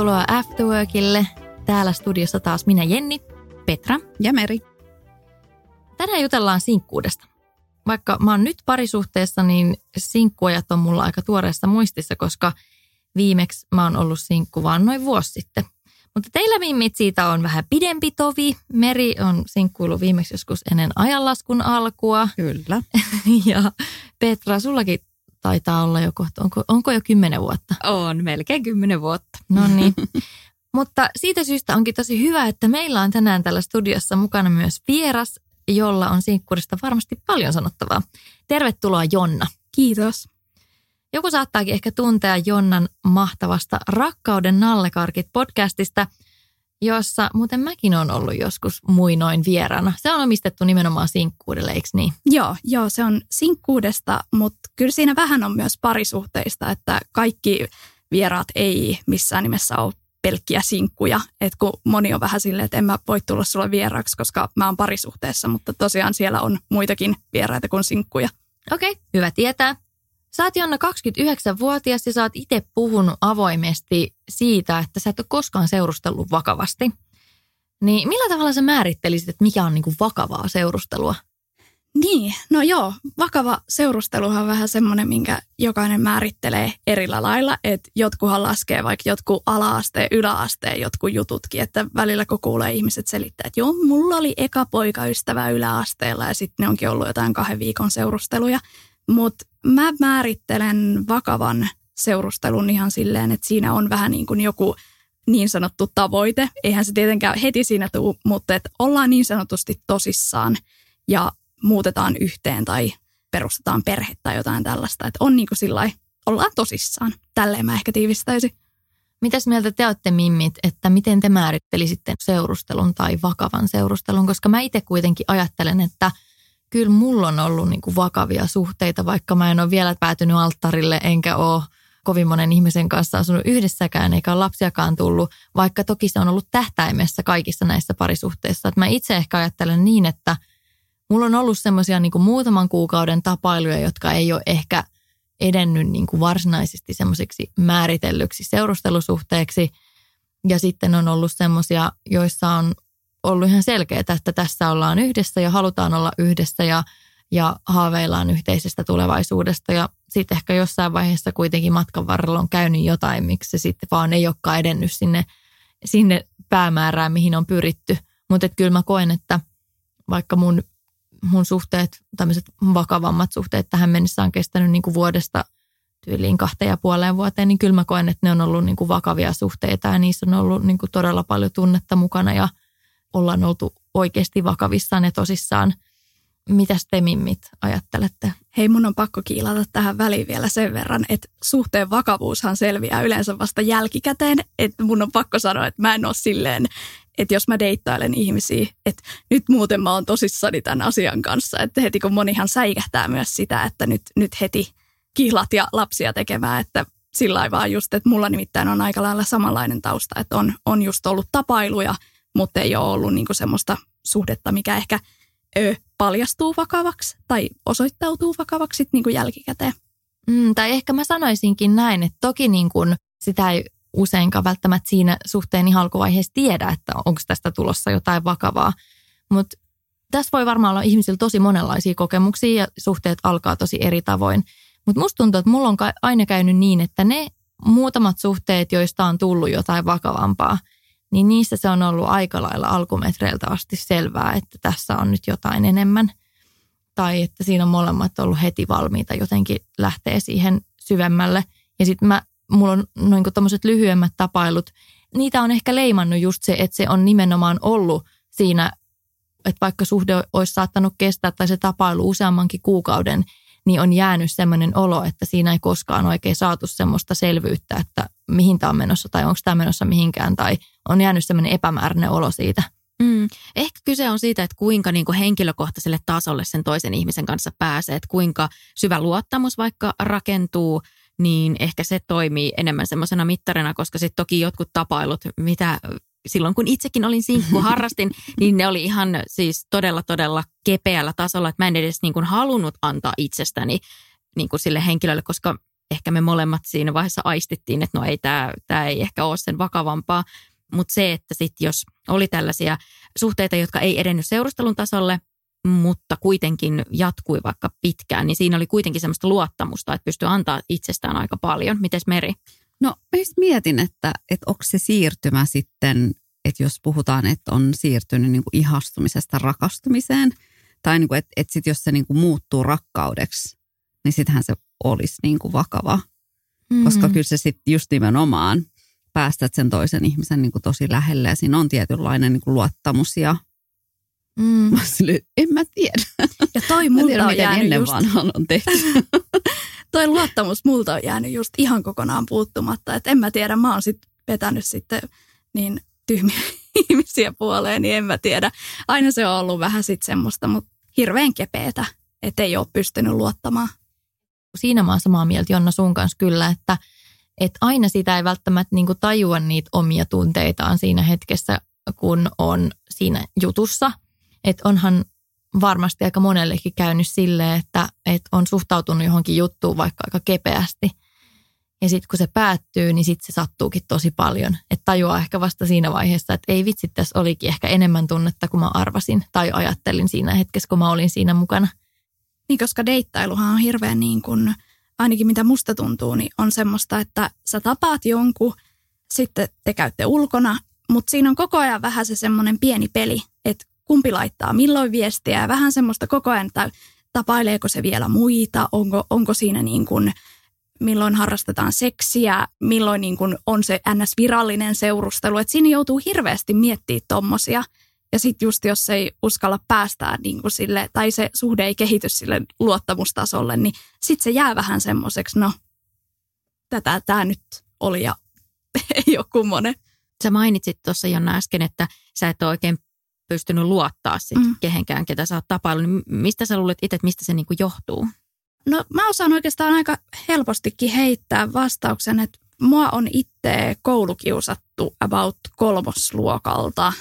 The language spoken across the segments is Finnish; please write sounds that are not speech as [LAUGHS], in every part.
Tervetuloa Afterworkille. Täällä studiossa taas minä Jenni, Petra ja Meri. Tänään jutellaan sinkkuudesta. Vaikka mä oon nyt parisuhteessa, niin sinkkuajat on mulla aika tuoreessa muistissa, koska viimeksi mä oon ollut sinkku vaan noin vuosi sitten. Mutta teillä mimmit siitä on vähän pidempi tovi. Meri on sinkkuilu viimeksi joskus ennen ajanlaskun alkua. Kyllä. [LAUGHS] ja Petra, sullakin taitaa olla jo kohta, onko, onko jo kymmenen vuotta? On, melkein kymmenen vuotta. No niin. [LAUGHS] Mutta siitä syystä onkin tosi hyvä, että meillä on tänään tällä studiossa mukana myös vieras, jolla on sinkkurista varmasti paljon sanottavaa. Tervetuloa Jonna. Kiitos. Joku saattaakin ehkä tuntea Jonnan mahtavasta Rakkauden nallekarkit podcastista, jossa muuten mäkin on ollut joskus muinoin vieraana. Se on omistettu nimenomaan sinkkuudelle, eikö niin? Joo, joo, se on sinkkuudesta, mutta kyllä siinä vähän on myös parisuhteista, että kaikki vieraat ei missään nimessä ole pelkkiä sinkkuja. Et kun moni on vähän silleen, että en mä voi tulla sulle vieraaksi, koska mä oon parisuhteessa, mutta tosiaan siellä on muitakin vieraita kuin sinkkuja. Okei, okay, hyvä tietää. Sä oot Jonna 29-vuotias ja sä oot itse puhunut avoimesti siitä, että sä et ole koskaan seurustellut vakavasti. Niin millä tavalla sä määrittelisit, että mikä on niinku vakavaa seurustelua? Niin, no joo, vakava seurusteluhan on vähän semmoinen, minkä jokainen määrittelee erillä lailla, että jotkuhan laskee vaikka jotkut ala-asteen, yläasteen jotkut jututkin, että välillä kun kuulee ihmiset selittää, että joo, mulla oli eka poikaystävä yläasteella ja sitten ne onkin ollut jotain kahden viikon seurusteluja, mutta mä määrittelen vakavan seurustelun ihan silleen, että siinä on vähän niin kuin joku niin sanottu tavoite. Eihän se tietenkään heti siinä tule, mutta että ollaan niin sanotusti tosissaan ja muutetaan yhteen tai perustetaan perhe tai jotain tällaista. Että on niin kuin sillä ollaan tosissaan. Tälleen mä ehkä tiivistäisin. Mitäs mieltä te olette mimmit, että miten te määrittelisitte seurustelun tai vakavan seurustelun? Koska mä itse kuitenkin ajattelen, että kyllä mulla on ollut niin kuin vakavia suhteita, vaikka mä en ole vielä päätynyt alttarille enkä ole kovin monen ihmisen kanssa asunut yhdessäkään eikä ole lapsiakaan tullut, vaikka toki se on ollut tähtäimessä kaikissa näissä parisuhteissa. Että mä itse ehkä ajattelen niin, että – Mulla on ollut semmoisia niin muutaman kuukauden tapailuja, jotka ei ole ehkä edennyt niin kuin varsinaisesti semmoiseksi määritellyksi seurustelusuhteeksi. Ja sitten on ollut semmoisia, joissa on ollut ihan selkeää, että tässä ollaan yhdessä ja halutaan olla yhdessä ja, ja haaveillaan yhteisestä tulevaisuudesta. Ja sitten ehkä jossain vaiheessa kuitenkin matkan varrella on käynyt jotain, miksi se sitten vaan ei olekaan edennyt sinne, sinne päämäärään, mihin on pyritty. Mutta kyllä mä koen, että vaikka mun mun suhteet, tämmöiset vakavammat suhteet tähän mennessä on kestänyt niin kuin vuodesta tyyliin kahteen ja puoleen vuoteen, niin kyllä mä koen, että ne on ollut niin kuin vakavia suhteita ja niissä on ollut niin kuin todella paljon tunnetta mukana ja ollaan oltu oikeasti vakavissaan ja tosissaan. Mitäs te mimmit ajattelette? Hei, mun on pakko kiilata tähän väliin vielä sen verran, että suhteen vakavuushan selviää yleensä vasta jälkikäteen. Että mun on pakko sanoa, että mä en ole silleen että jos mä deittailen ihmisiä, että nyt muuten mä oon tosissani tämän asian kanssa, että heti kun monihan säikähtää myös sitä, että nyt, nyt heti kihlat ja lapsia tekemään, että sillä vaan just, että mulla nimittäin on aika lailla samanlainen tausta, että on, on just ollut tapailuja, mutta ei ole ollut niinku semmoista suhdetta, mikä ehkä ö, paljastuu vakavaksi tai osoittautuu vakavaksi niin kuin jälkikäteen. Mm, tai ehkä mä sanoisinkin näin, että toki niin kuin sitä ei useinkaan välttämättä siinä suhteen ihan alkuvaiheessa tiedä, että onko tästä tulossa jotain vakavaa. Mutta tässä voi varmaan olla ihmisillä tosi monenlaisia kokemuksia ja suhteet alkaa tosi eri tavoin. Mutta musta tuntuu, että mulla on aina käynyt niin, että ne muutamat suhteet, joista on tullut jotain vakavampaa, niin niissä se on ollut aika lailla alkumetreiltä asti selvää, että tässä on nyt jotain enemmän. Tai että siinä on molemmat ollut heti valmiita jotenkin lähteä siihen syvemmälle. Ja sitten mä mulla on noin tämmöiset lyhyemmät tapailut, niitä on ehkä leimannut just se, että se on nimenomaan ollut siinä, että vaikka suhde olisi saattanut kestää tai se tapailu useammankin kuukauden, niin on jäänyt semmoinen olo, että siinä ei koskaan oikein saatu semmoista selvyyttä, että mihin tämä on menossa tai onko tämä menossa mihinkään tai on jäänyt semmoinen epämääräinen olo siitä. Mm. Ehkä kyse on siitä, että kuinka niin kuin henkilökohtaiselle tasolle sen toisen ihmisen kanssa pääsee, että kuinka syvä luottamus vaikka rakentuu, niin ehkä se toimii enemmän semmoisena mittarina, koska sitten toki jotkut tapailut, mitä silloin kun itsekin olin sinkku, harrastin, [LAUGHS] niin ne oli ihan siis todella, todella kepeällä tasolla, että mä en edes niin kuin halunnut antaa itsestäni niin kuin sille henkilölle, koska ehkä me molemmat siinä vaiheessa aistittiin, että no ei, tämä, tämä ei ehkä ole sen vakavampaa. Mutta se, että sitten jos oli tällaisia suhteita, jotka ei edennyt seurustelun tasolle, mutta kuitenkin jatkui vaikka pitkään, niin siinä oli kuitenkin semmoista luottamusta, että pystyy antaa itsestään aika paljon. Mites Meri? No mietin, että, että onko se siirtymä sitten, että jos puhutaan, että on siirtynyt niin kuin ihastumisesta rakastumiseen, tai niin kuin, että, että sit jos se niin kuin muuttuu rakkaudeksi, niin sittenhän se olisi niin kuin vakava. Mm-hmm. Koska kyllä se sitten just nimenomaan päästät sen toisen ihmisen niin kuin tosi lähelle ja siinä on tietynlainen niin kuin luottamus ja [LAUGHS] Mm. en mä tiedä. Ja toi [LAUGHS] multa tiedä, on jäänyt ennen just... on tehty. [LAUGHS] toi luottamus multa on jäänyt just ihan kokonaan puuttumatta. Että en mä tiedä, mä oon sitten vetänyt sitten niin tyhmiä ihmisiä puoleen, niin en mä tiedä. Aina se on ollut vähän sitten semmoista, mutta hirveän kepeetä, että ei ole pystynyt luottamaan. Siinä mä oon samaa mieltä Jonna sun kanssa kyllä, että, että aina sitä ei välttämättä niin tajua niitä omia tunteitaan siinä hetkessä, kun on siinä jutussa. Että onhan varmasti aika monellekin käynyt silleen, että, että on suhtautunut johonkin juttuun vaikka aika kepeästi. Ja sitten kun se päättyy, niin sitten se sattuukin tosi paljon. Että tajuaa ehkä vasta siinä vaiheessa, että ei vitsi, tässä olikin ehkä enemmän tunnetta kuin mä arvasin tai ajattelin siinä hetkessä, kun mä olin siinä mukana. Niin, koska deittailuhan on hirveän niin kuin, ainakin mitä musta tuntuu, niin on semmoista, että sä tapaat jonkun, sitten te käytte ulkona, mutta siinä on koko ajan vähän se semmoinen pieni peli, että kumpi laittaa milloin viestiä ja vähän semmoista koko ajan, että tapaileeko se vielä muita, onko, onko siinä niin kuin, milloin harrastetaan seksiä, milloin niin kuin on se ns-virallinen seurustelu. Että siinä joutuu hirveästi miettimään tommosia. Ja sitten just jos ei uskalla päästää niin kuin sille, tai se suhde ei kehity sille luottamustasolle, niin sitten se jää vähän semmoiseksi, no tätä tämä nyt oli ja [LAUGHS] ei ole kummonen. Sä mainitsit tuossa Jonna äsken, että sä et ole oikein pystynyt luottaa sit mm. kehenkään, ketä sä oot tapaillut. Niin mistä sä luulet itse, että mistä se niinku johtuu? No mä osaan oikeastaan aika helpostikin heittää vastauksen, että mua on itse koulukiusattu about kolmosluokalta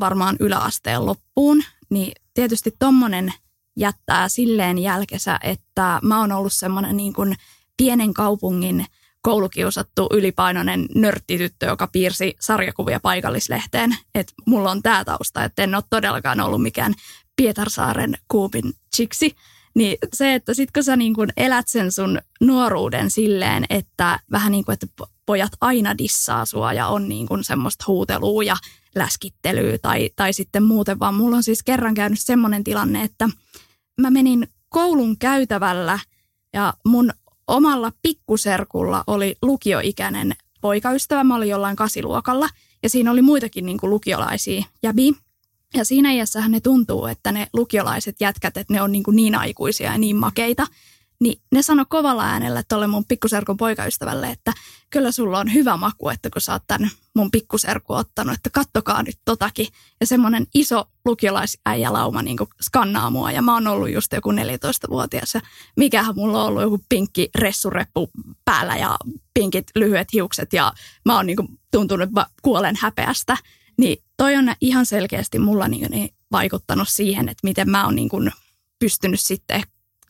varmaan yläasteen loppuun. Niin tietysti tommonen jättää silleen jälkensä, että mä oon ollut semmoinen niin kuin pienen kaupungin koulukiusattu ylipainoinen nörttityttö, joka piirsi sarjakuvia paikallislehteen. Että mulla on tämä tausta, että en ole todellakaan ollut mikään Pietarsaaren kuupin chiksi. Niin se, että sit kun sä niin kun elät sen sun nuoruuden silleen, että vähän niin kuin, että pojat aina dissaa sua ja on niin kuin semmoista huutelua ja läskittelyä tai, tai sitten muuten, vaan mulla on siis kerran käynyt semmoinen tilanne, että mä menin koulun käytävällä ja mun omalla pikkuserkulla oli lukioikäinen poikaystävä. Mä olin jollain kasiluokalla ja siinä oli muitakin niin kuin lukiolaisia jäbi. Ja siinä iässähän ne tuntuu, että ne lukiolaiset jätkät, että ne on niin, kuin niin aikuisia ja niin makeita – niin ne sano kovalla äänellä tuolle mun pikkuserkun poikaystävälle, että kyllä sulla on hyvä maku, että kun sä oot tämän mun pikkuserku ottanut, että kattokaa nyt totakin. Ja semmoinen iso lukiolaisäijälauma niin skannaa mua ja mä oon ollut just joku 14-vuotias ja mikähän mulla on ollut joku pinkki ressureppu päällä ja pinkit lyhyet hiukset ja mä oon niin kuin tuntunut, että kuolen häpeästä. Niin toi on ihan selkeästi mulla niin, niin vaikuttanut siihen, että miten mä oon niin kuin pystynyt sitten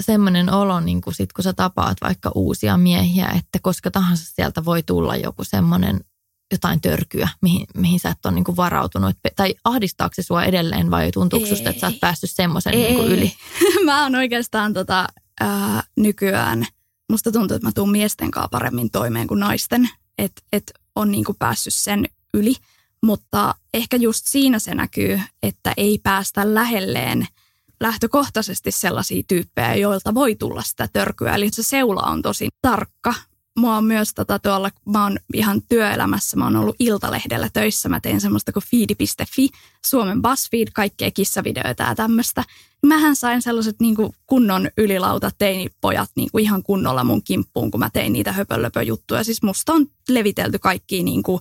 semmoinen olo, niin kun, sit, kun sä tapaat vaikka uusia miehiä, että koska tahansa sieltä voi tulla joku semmoinen jotain törkyä, mihin, mihin sä et ole niin kuin varautunut. Tai ahdistaako se sua edelleen vai tuntuuko susta, että sä oot päässyt semmoisen niin kuin yli? [LAUGHS] mä oon oikeastaan tota, ää, nykyään, musta tuntuu, että mä tuun miesten kanssa paremmin toimeen kuin naisten. Että et on niinku päässyt sen yli. Mutta ehkä just siinä se näkyy, että ei päästä lähelleen lähtökohtaisesti sellaisia tyyppejä, joilta voi tulla sitä törkyä. Eli se seula on tosi tarkka. Mua on myös tota, tuolla, mä oon ihan työelämässä, mä oon ollut Iltalehdellä töissä. Mä tein semmoista kuin feedi.fi, Suomen BuzzFeed, kaikkea kissavideoita ja tämmöistä. Mähän sain sellaiset niin kuin kunnon ylilauta teinipojat niin kuin ihan kunnolla mun kimppuun, kun mä tein niitä höpölöpöjuttuja. Siis musta on levitelty kaikkia niin kuin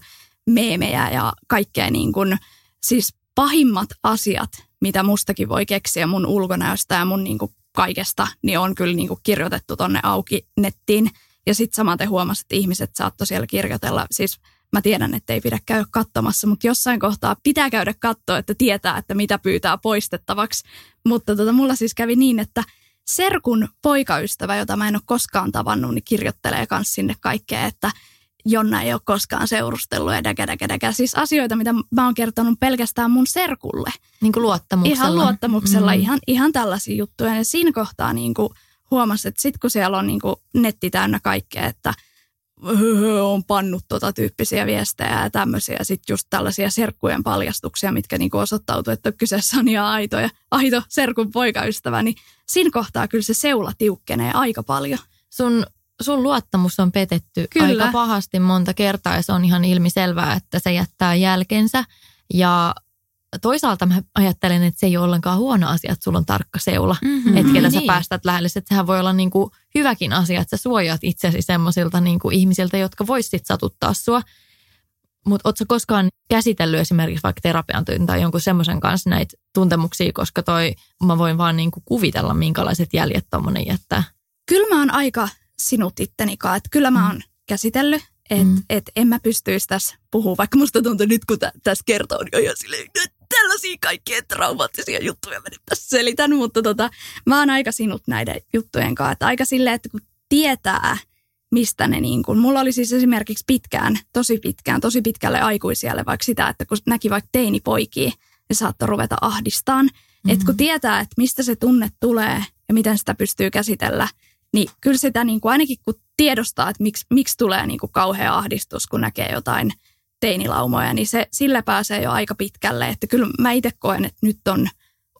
meemejä ja kaikkea niin kuin, siis pahimmat asiat, mitä mustakin voi keksiä mun ulkonäöstä ja mun niin kuin kaikesta, niin on kyllä niin kuin kirjoitettu tonne auki nettiin. Ja sitten samaten huomasin, että ihmiset saattoi siellä kirjoitella. Siis mä tiedän, että ei pidä käydä katsomassa, mutta jossain kohtaa pitää käydä katsoa, että tietää, että mitä pyytää poistettavaksi. Mutta tota, mulla siis kävi niin, että Serkun poikaystävä, jota mä en ole koskaan tavannut, niin kirjoittelee myös sinne kaikkea, että Jonna ei ole koskaan seurustellut ja däkä, däkä, däkä. Siis asioita, mitä mä oon kertonut pelkästään mun serkulle. Niin kuin luottamuksella. Ihan luottamuksella, Mm. ihan, ihan tällaisia juttuja. Ja siinä kohtaa niin kuin huomasi, että sitten kun siellä on niin kuin netti täynnä kaikkea, että "Höhö, on pannut tota tyyppisiä viestejä ja tämmöisiä. Sitten just tällaisia serkkujen paljastuksia, mitkä niin osoittautuu, että kyseessä on ihan aito, ja, aito serkun poikaystävä. Niin siinä kohtaa kyllä se seula tiukkenee aika paljon. Sun, sun luottamus on petetty Kyllä. aika pahasti monta kertaa ja se on ihan ilmiselvää, että se jättää jälkensä. Ja toisaalta mä ajattelen, että se ei ole ollenkaan huono asia, että sulla on tarkka seula, Mhm. että sä Niin. päästät lähelle. Että sehän voi olla niin kuin hyväkin asia, että sä suojaat itsesi semmoisilta niin kuin ihmisiltä, jotka vois sit satuttaa sua. Mutta ootko koskaan käsitellyt esimerkiksi vaikka terapian tai jonkun semmoisen kanssa näitä tuntemuksia, koska toi, mä voin vaan niin kuin kuvitella, minkälaiset jäljet tommonen jättää. Kyllä mä oon aika sinut itteni kanssa, että kyllä mä oon käsitellyt, että Mm. mm. et en mä pystyisi tässä puhua, vaikka musta tuntuu nyt, kun tä, tässä kertoo, niin on jo silleen, "Nyt tällaisia kaikkia traumaattisia juttuja mä nyt tässä selitän, mutta tota, mä oon aika sinut näiden juttujen kanssa, että aika silleen, että kun tietää, mistä ne niin kuin, mulla oli siis esimerkiksi pitkään, tosi pitkään, tosi pitkälle aikuisielle vaikka sitä, että kun näki vaikka teinipoikia, ne saattoi ruveta ahdistaan, mm-hmm. että kun tietää, että mistä se tunne tulee ja miten sitä pystyy käsitellä, niin kyllä sitä niin kuin ainakin kun tiedostaa, että miksi, miksi tulee niin kuin kauhea ahdistus, kun näkee jotain teinilaumoja, niin se, sillä pääsee jo aika pitkälle. Että kyllä mä itse koen, että nyt on,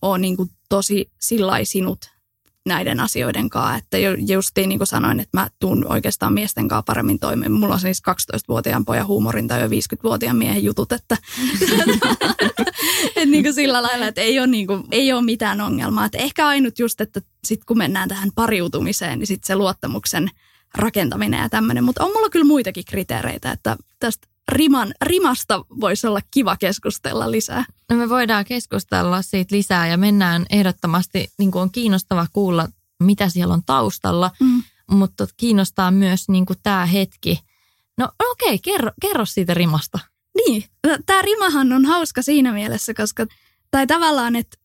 on niin kuin tosi sillai sinut näiden asioiden kanssa. Että ju- justiin niin kuin sanoin, että mä tuun oikeastaan miesten kanssa paremmin toimeen. Mulla on siis 12-vuotiaan pojan huumorin tai jo 50-vuotiaan miehen jutut, että [LAUGHS] et niin kuin sillä lailla, että ei ole, niin kuin, ei ole mitään ongelmaa. Että ehkä ainut just, että sit kun mennään tähän pariutumiseen, niin sitten se luottamuksen rakentaminen ja tämmöinen. Mutta on mulla kyllä muitakin kriteereitä, että tästä riman, rimasta voisi olla kiva keskustella lisää. No me voidaan keskustella siitä lisää ja mennään ehdottomasti, niin kuin on kiinnostava kuulla, mitä siellä on taustalla, Mm. mutta kiinnostaa myös niin kuin tämä hetki. No okei, kerro, kerro siitä rimasta. Niin, tämä rimahan on hauska siinä mielessä, koska, tai tavallaan, että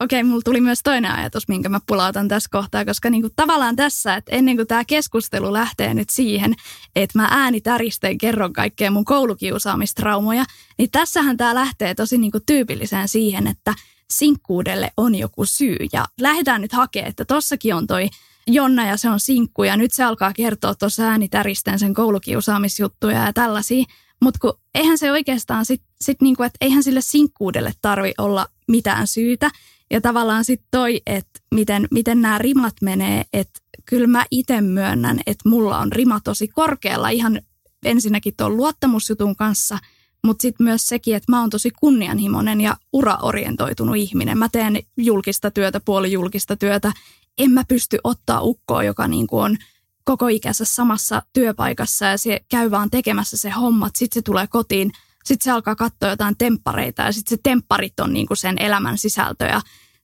okei, mulla tuli myös toinen ajatus, minkä mä pulautan tässä kohtaa, koska niinku tavallaan tässä, että ennen kuin tämä keskustelu lähtee nyt siihen, että mä ääni täristeen kerron kaikkea mun koulukiusaamistraumoja, niin tässähän tämä lähtee tosi niinku tyypilliseen siihen, että sinkkuudelle on joku syy. Ja lähdetään nyt hakemaan, että tossakin on toi Jonna ja se on sinkku ja nyt se alkaa kertoa tuossa äänitäristen sen koulukiusaamisjuttuja ja tällaisia. Mutta kun eihän se oikeastaan sit, sit niinku, että eihän sille sinkkuudelle tarvi olla mitään syytä. Ja tavallaan sitten toi, että miten, miten nämä rimat menee, että kyllä mä itse myönnän, että mulla on rima tosi korkealla ihan ensinnäkin tuon luottamusjutun kanssa, mutta sitten myös sekin, että mä oon tosi kunnianhimoinen ja uraorientoitunut ihminen. Mä teen julkista työtä, puoli julkista työtä. En mä pysty ottaa ukkoa, joka niin kuin on koko ikänsä samassa työpaikassa ja se käy vaan tekemässä se hommat. Sitten se tulee kotiin, sitten se alkaa katsoa jotain temppareita ja sitten se tempparit on niin kuin sen elämän sisältö. Ja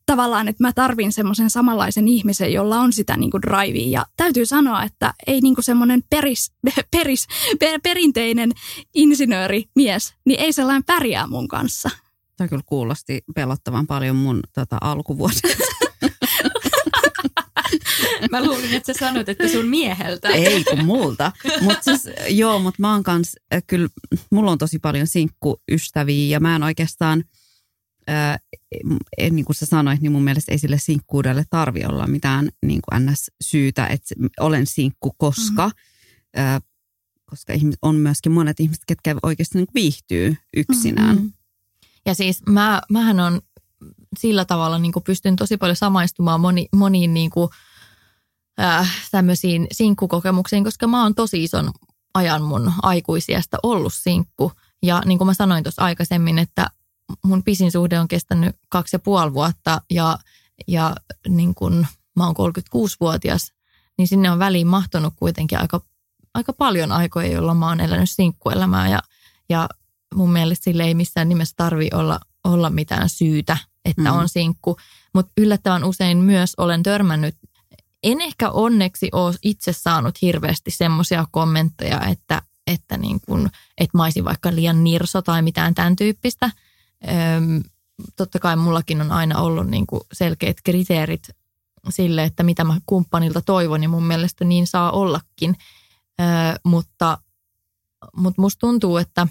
tavallaan, että mä tarvin semmoisen samanlaisen ihmisen, jolla on sitä niin kuin drivea. Ja täytyy sanoa, että ei niin kuin semmoinen peris, [LAUGHS] peris, per, perinteinen insinöörimies, niin ei sellainen pärjää mun kanssa. Tämä kyllä kuulosti pelottavan paljon mun tota, alkuvuodesta. [LAUGHS] [LAUGHS] Mä luulin, että sä sanoit, että sun mieheltä. Ei kun multa. Mutta siis, joo, mutta mä oon kans, äh, kyllä, mulla on tosi paljon sinkkuystäviä ja mä en oikeastaan – ää, niin kuin sä sanoit, niin mun mielestä ei sille sinkkuudelle tarvi olla mitään niin kuin ns-syytä, että olen sinkku, koska, mm-hmm. ää, koska on myöskin monet ihmiset, ketkä oikeasti niin viihtyy yksinään. Mm-hmm. Ja siis mä, mähän on sillä tavalla niin kuin pystyn tosi paljon samaistumaan moni, moniin niin kuin, äh, tämmöisiin sinkkukokemuksiin, koska mä oon tosi ison ajan mun aikuisiasta ollut sinkku. Ja niin kuin mä sanoin tuossa aikaisemmin, että mun pisin suhde on kestänyt kaksi ja puoli vuotta ja, ja niin kun mä oon 36-vuotias, niin sinne on väliin mahtunut kuitenkin aika, aika paljon aikoja, jolloin mä oon elänyt sinkkuelämää ja, ja mun mielestä sille ei missään nimessä tarvi olla, olla mitään syytä, että mm. on sinkku. Mutta yllättävän usein myös olen törmännyt, en ehkä onneksi ole itse saanut hirveästi semmoisia kommentteja, että, että, niin kun, että mä olisin vaikka liian nirso tai mitään tämän tyyppistä – Öm, totta kai mullakin on aina ollut niin selkeät kriteerit sille, että mitä mä kumppanilta toivon ja mun mielestä niin saa ollakin. Ö, mutta, mutta musta tuntuu, että,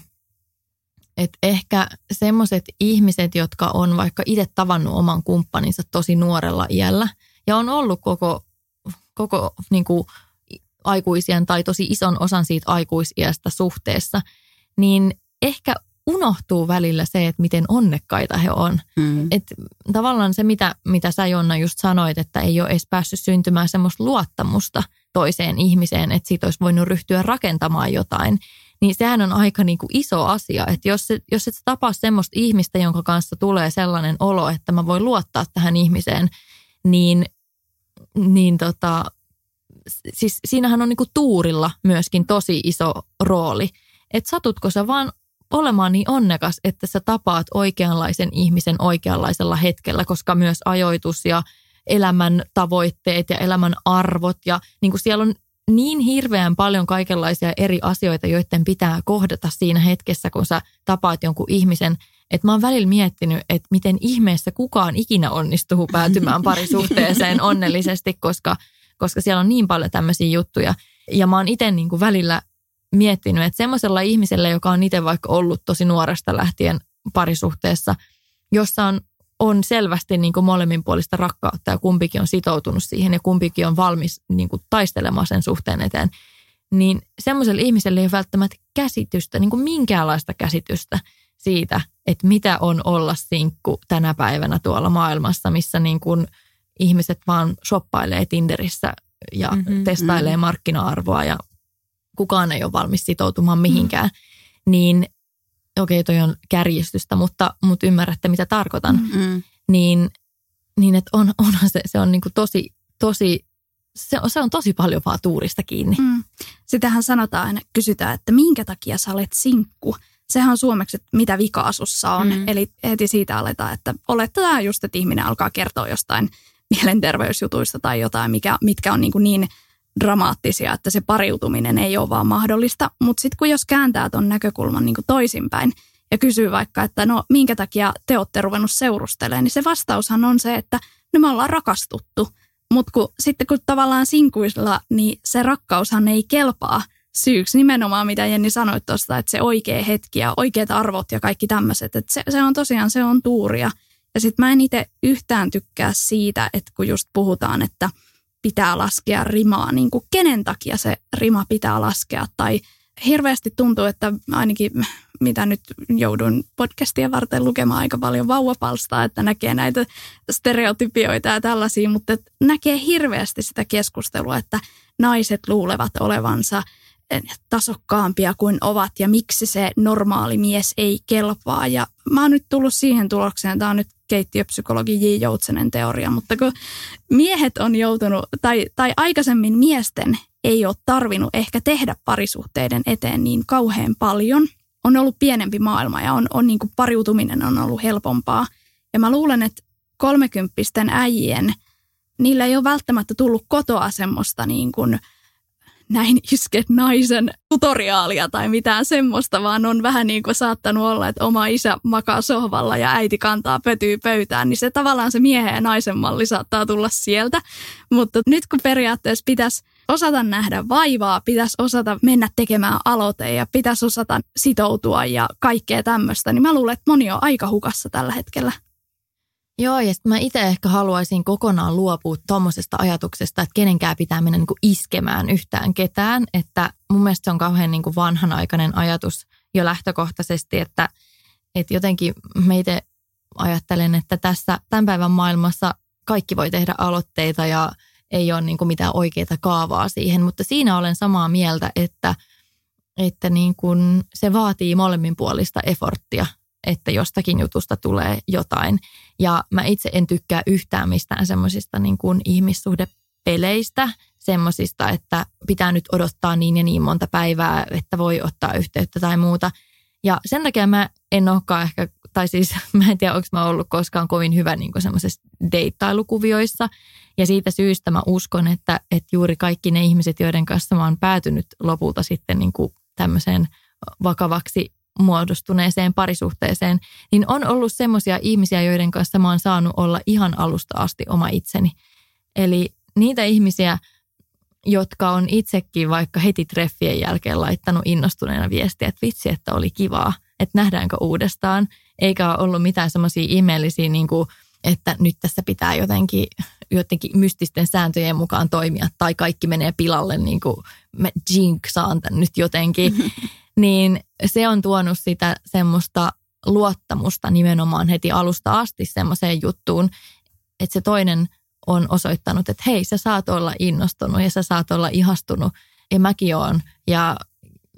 että ehkä semmoiset ihmiset, jotka on vaikka itse tavannut oman kumppaninsa tosi nuorella iällä ja on ollut koko, koko niin kuin aikuisien tai tosi ison osan siitä aikuisiästä suhteessa, niin ehkä unohtuu välillä se, että miten onnekkaita he on. Mm. Et tavallaan se, mitä, mitä sä Jonna just sanoit, että ei ole edes päässyt syntymään semmoista luottamusta toiseen ihmiseen, että siitä olisi voinut ryhtyä rakentamaan jotain, niin sehän on aika niin kuin iso asia. Että jos, se, jos et tapaa semmoista ihmistä, jonka kanssa tulee sellainen olo, että mä voin luottaa tähän ihmiseen, niin, niin tota, siis siinähän on niin kuin tuurilla myöskin tosi iso rooli. Että satutko sä vaan olemaan niin onnekas, että sä tapaat oikeanlaisen ihmisen oikeanlaisella hetkellä, koska myös ajoitus ja elämän tavoitteet ja elämän arvot ja niin kuin siellä on niin hirveän paljon kaikenlaisia eri asioita, joiden pitää kohdata siinä hetkessä, kun sä tapaat jonkun ihmisen. Että mä oon välillä miettinyt, että miten ihmeessä kukaan ikinä onnistuu päätymään [LAUGHS] parisuhteeseen onnellisesti, koska, koska siellä on niin paljon tämmöisiä juttuja. Ja mä oon itse niin kuin välillä miettinyt, että semmoisella ihmisellä, joka on itse vaikka ollut tosi nuoresta lähtien parisuhteessa, jossa on, on selvästi niin kuin molemminpuolista rakkautta ja kumpikin on sitoutunut siihen ja kumpikin on valmis niin kuin taistelemaan sen suhteen eteen, niin semmoiselle ihmiselle ei ole välttämättä käsitystä, niin kuin minkäänlaista käsitystä siitä, että mitä on olla sinkku tänä päivänä tuolla maailmassa, missä niin kuin ihmiset vaan shoppailee Tinderissä ja mm-hmm, testailee mm-hmm. markkina-arvoa ja kukaan ei ole valmis sitoutumaan mihinkään, mm. niin okei, okay, toi on kärjistystä, mutta, mutta ymmärrätte, mitä tarkoitan. Mm-hmm. Niin, niin että on, onhan se, se on niin kuin tosi, tosi, se on, se on tosi paljon vaan tuurista kiinni. Mm. Sitähän sanotaan aina, kysytään, että minkä takia sä olet sinkku. Sehän on suomeksi, että mitä vikaa sussa on. Mm. Eli heti siitä aletaan, että oletetaan just, että ihminen alkaa kertoa jostain mielenterveysjutuista tai jotain, mikä, mitkä on niin, kuin niin dramaattisia, että se pariutuminen ei ole vaan mahdollista. Mutta sitten kun jos kääntää tuon näkökulman niin toisinpäin ja kysyy vaikka, että no minkä takia te olette ruvennut seurustelemaan, niin se vastaushan on se, että no me ollaan rakastuttu. Mutta kun, sitten kun tavallaan sinkuisella, niin se rakkaushan ei kelpaa syyksi nimenomaan, mitä Jenni sanoi tuosta, että se oikea hetki ja oikeat arvot ja kaikki tämmöiset. Että se, se on tosiaan, se on tuuria. Ja sitten mä en itse yhtään tykkää siitä, että kun just puhutaan, että – pitää laskea rimaa, niin kuin kenen takia se rima pitää laskea. Tai hirveästi tuntuu, että ainakin mitä nyt joudun podcastia varten lukemaan aika paljon vauvapalstaa, että näkee näitä stereotypioita ja tällaisia, mutta näkee hirveästi sitä keskustelua, että naiset luulevat olevansa tasokkaampia kuin ovat ja miksi se normaali mies ei kelpaa. Ja mä oon nyt tullut siihen tulokseen, tämä on nyt keittiöpsykologi J. Joutsenen teoria, mutta kun miehet on joutunut, tai, tai aikaisemmin miesten ei ole tarvinnut ehkä tehdä parisuhteiden eteen niin kauhean paljon. On ollut pienempi maailma ja on, on niin kuin pariutuminen on ollut helpompaa. Ja mä luulen, että kolmekymppisten äijien, niillä ei ole välttämättä tullut kotoa semmoista niin kuin – näin isket naisen tutoriaalia tai mitään semmoista, vaan on vähän niin kuin saattanut olla, että oma isä makaa sohvalla ja äiti kantaa pötyy pöytään, niin se tavallaan se miehen ja naisen malli saattaa tulla sieltä. Mutta nyt kun periaatteessa pitäisi osata nähdä vaivaa, pitäisi osata mennä tekemään aloite ja pitäisi osata sitoutua ja kaikkea tämmöistä, niin mä luulen, että moni on aika hukassa tällä hetkellä. Joo, ja mä itse ehkä haluaisin kokonaan luopua tuommoisesta ajatuksesta, että kenenkään pitää mennä niin kuin iskemään yhtään ketään. Että mun mielestä se on kauhean niin kuin vanhanaikainen ajatus jo lähtökohtaisesti, että, että jotenkin meitä ajattelen, että tässä tämän päivän maailmassa kaikki voi tehdä aloitteita ja ei ole niin kuin mitään oikeaa kaavaa siihen, mutta siinä olen samaa mieltä, että, että niin kuin se vaatii molemminpuolista eforttia että jostakin jutusta tulee jotain. Ja mä itse en tykkää yhtään mistään semmoisista niin kuin ihmissuhdepeleistä, semmoisista, että pitää nyt odottaa niin ja niin monta päivää, että voi ottaa yhteyttä tai muuta. Ja sen takia mä en olekaan ehkä, tai siis [LAUGHS] mä en tiedä, onko mä ollut koskaan kovin hyvä niin semmoisessa deittailukuvioissa. Ja siitä syystä mä uskon, että, että juuri kaikki ne ihmiset, joiden kanssa mä oon päätynyt lopulta sitten niin kuin tämmöiseen vakavaksi muodostuneeseen parisuhteeseen, niin on ollut semmoisia ihmisiä, joiden kanssa mä oon saanut olla ihan alusta asti oma itseni. Eli niitä ihmisiä, jotka on itsekin vaikka heti treffien jälkeen laittanut innostuneena viestiä, että vitsi, että oli kivaa, että nähdäänkö uudestaan, eikä ole ollut mitään semmoisia ihmeellisiä, niin kuin, että nyt tässä pitää jotenkin, jotenkin mystisten sääntöjen mukaan toimia, tai kaikki menee pilalle, niin kuin mä jinxaan tämän nyt jotenkin. [LAUGHS] niin se on tuonut sitä semmoista luottamusta nimenomaan heti alusta asti semmoiseen juttuun, että se toinen on osoittanut, että hei, sä saat olla innostunut ja sä saat olla ihastunut ja mäkin oon ja,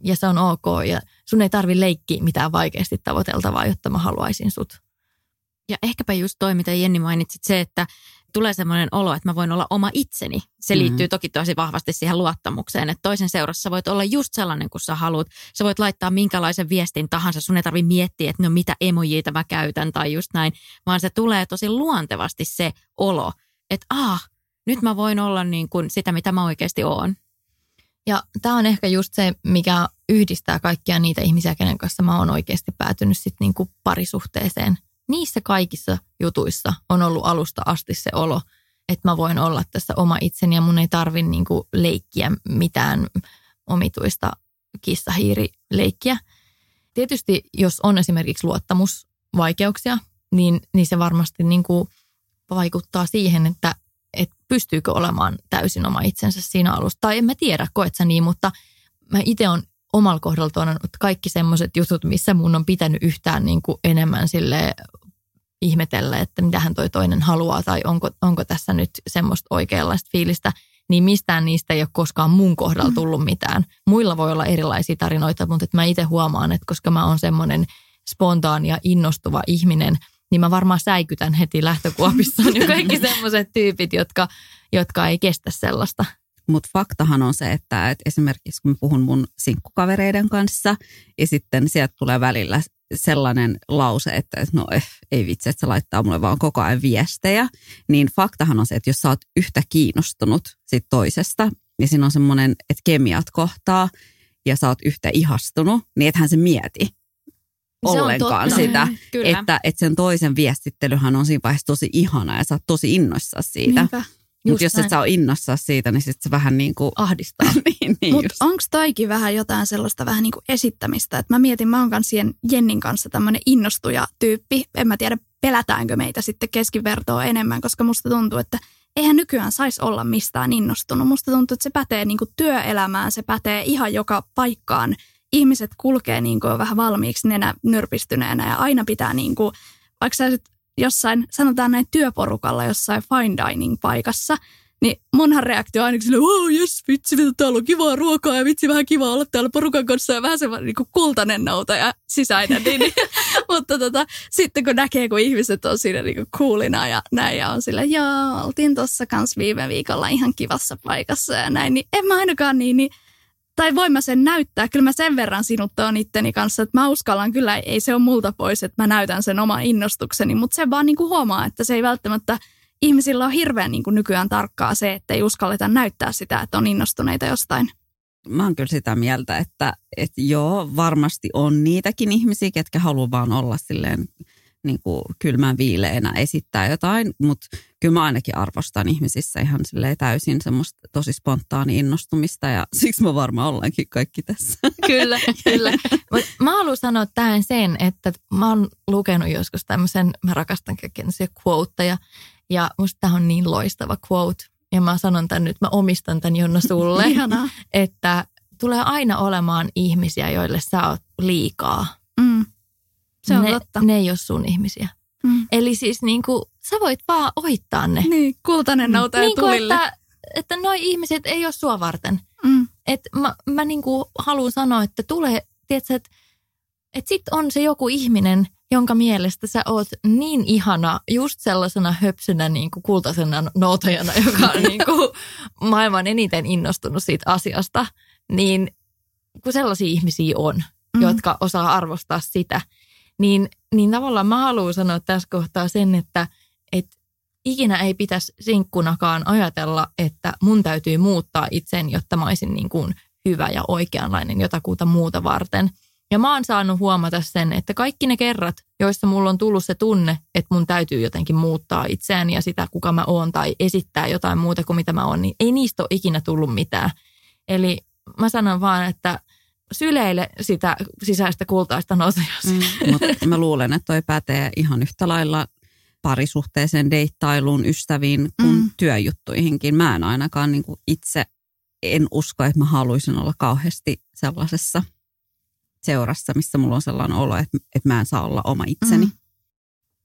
ja se on ok ja sun ei tarvi leikkiä mitään vaikeasti tavoiteltavaa, jotta mä haluaisin sut. Ja ehkäpä just toi, mitä Jenni mainitsit, se, että tulee semmoinen olo, että mä voin olla oma itseni. Se mm-hmm. liittyy toki tosi vahvasti siihen luottamukseen, että toisen seurassa voit olla just sellainen kuin sä haluat. Sä voit laittaa minkälaisen viestin tahansa, sun ei tarvitse miettiä, että no mitä emojiita mä käytän tai just näin, vaan se tulee tosi luontevasti se olo, että ah, nyt mä voin olla niin kuin sitä, mitä mä oikeasti oon. Ja tämä on ehkä just se, mikä yhdistää kaikkia niitä ihmisiä, kenen kanssa mä oon oikeasti päätynyt sitten niin kuin parisuhteeseen – niissä kaikissa jutuissa on ollut alusta asti se olo, että mä voin olla tässä oma itseni ja mun ei tarvi niinku leikkiä mitään omituista kissahiirileikkiä. Tietysti jos on esimerkiksi luottamusvaikeuksia, niin, niin se varmasti niinku vaikuttaa siihen, että, että pystyykö olemaan täysin oma itsensä siinä alussa. Tai en mä tiedä, koet sä niin, mutta mä itse on omalla kohdalla tuonut kaikki semmoiset jutut, missä mun on pitänyt yhtään niin kuin enemmän sille ihmetellä, että mitähän toi toinen haluaa tai onko, onko tässä nyt semmoista oikeanlaista fiilistä, niin mistään niistä ei ole koskaan mun kohdalla mm. tullut mitään. Muilla voi olla erilaisia tarinoita, mutta että mä itse huomaan, että koska mä oon semmoinen spontaani ja innostuva ihminen, niin mä varmaan säikytän heti lähtökuopissaan [LAUGHS] ja kaikki semmoiset tyypit, jotka, jotka ei kestä sellaista. Mutta faktahan on se, että, että esimerkiksi kun puhun mun sinkkukavereiden kanssa ja sitten sieltä tulee välillä sellainen lause, että no eh, ei vitsi, että se laittaa mulle vaan koko ajan viestejä, niin faktahan on se, että jos sä oot yhtä kiinnostunut sit toisesta, niin siinä on semmoinen, että kemiat kohtaa ja sä oot yhtä ihastunut, niin ethän se mieti se ollenkaan sitä, [LAUGHS] että, että sen toisen viestittelyhän on siinä vaiheessa tosi ihana ja sä oot tosi innoissa siitä. Niinpä. Mutta jos näin. et sä ole innossa siitä, niin sitten se vähän niin kuin ahdistaa. [LAUGHS] niin, niin Mutta onko toikin vähän jotain sellaista vähän niin kuin esittämistä? Että mä mietin, mä oon kanssa Jennin kanssa tämmöinen innostuja tyyppi. En mä tiedä, pelätäänkö meitä sitten keskivertoa enemmän, koska musta tuntuu, että eihän nykyään saisi olla mistään innostunut. Musta tuntuu, että se pätee niin kuin työelämään, se pätee ihan joka paikkaan. Ihmiset kulkee niin kuin vähän valmiiksi nenä nyrpistyneenä ja aina pitää niin kuin, vaikka sä jossain, sanotaan näin työporukalla jossain fine dining paikassa, Niin munhan reaktio on aina silleen, wow, jes, vitsi, vitsi, täällä on kivaa ruokaa ja vitsi, vähän kivaa olla täällä porukan kanssa ja vähän semmoinen niin kultainen nouta ja sisäinen. niin, niin. [LAUGHS] Mutta tota, sitten kun näkee, kun ihmiset on siinä niin kuulina ja näin ja on silleen, joo, oltiin tuossa kanssa viime viikolla ihan kivassa paikassa ja näin, niin en mä ainakaan niin, niin tai voin mä sen näyttää. Kyllä mä sen verran sinuttaan itteni kanssa, että mä uskallan kyllä, ei se ole multa pois, että mä näytän sen oman innostukseni, mutta se vaan niin kuin huomaa, että se ei välttämättä, ihmisillä on hirveän niin kuin nykyään tarkkaa se, että ei uskalleta näyttää sitä, että on innostuneita jostain. Mä oon kyllä sitä mieltä, että, että joo, varmasti on niitäkin ihmisiä, ketkä haluaa vaan olla silleen niin kuin kylmän viileänä esittää jotain, mutta kyllä mä ainakin arvostan ihmisissä ihan täysin semmoista tosi spontaani innostumista ja [LAUGHS] siksi mä varmaan ollaankin kaikki tässä. [LAUGHS] Kyllä, kyllä. Mut mä haluan sanoa tähän sen, että mä oon lukenut joskus tämmöisen, mä rakastan kaikenlaisia quoteja ja musta tämä on niin loistava quote. Ja mä sanon tämän nyt, mä omistan tämän Jonna sulle, [LAUGHS] että tulee aina olemaan ihmisiä, joille sä oot liikaa. Mm. Se on ne, totta. Ne ei ole sun ihmisiä. Mm. Eli siis niin kuin, sä voit vaan ohittaa ne. Niin, kultainen nouta ja niin kuin, tulille. että, että noi ihmiset ei ole sua varten. Mm. Et mä, mä niin kuin haluan sanoa, että tulee, tiedätkö, että et sit on se joku ihminen, jonka mielestä sä oot niin ihana just sellaisena höpsynä niin kuin kultaisena noutajana, [LAUGHS] joka on niin kuin maailman eniten innostunut siitä asiasta, niin kun sellaisia ihmisiä on, Mm. jotka osaa arvostaa sitä, niin, niin tavallaan mä haluan sanoa tässä kohtaa sen, että, että ikinä ei pitäisi sinkkunakaan ajatella, että mun täytyy muuttaa itseäni, jotta mä olisin niin kuin hyvä ja oikeanlainen jotakuta muuta varten. Ja mä oon saanut huomata sen, että kaikki ne kerrat, joissa mulla on tullut se tunne, että mun täytyy jotenkin muuttaa itseäni ja sitä, kuka mä oon tai esittää jotain muuta kuin mitä mä oon, niin ei niistä ole ikinä tullut mitään. Eli mä sanon vaan, että syleile sitä sisäistä kultaista nousajasi. Mm, mutta mä luulen, että toi pätee ihan yhtä lailla parisuhteeseen, deittailuun, ystäviin kuin Mm. työjuttuihinkin. Mä en ainakaan niin kuin itse en usko, että mä haluaisin olla kauheasti sellaisessa seurassa, missä mulla on sellainen olo, että, että mä en saa olla oma itseni. Mm.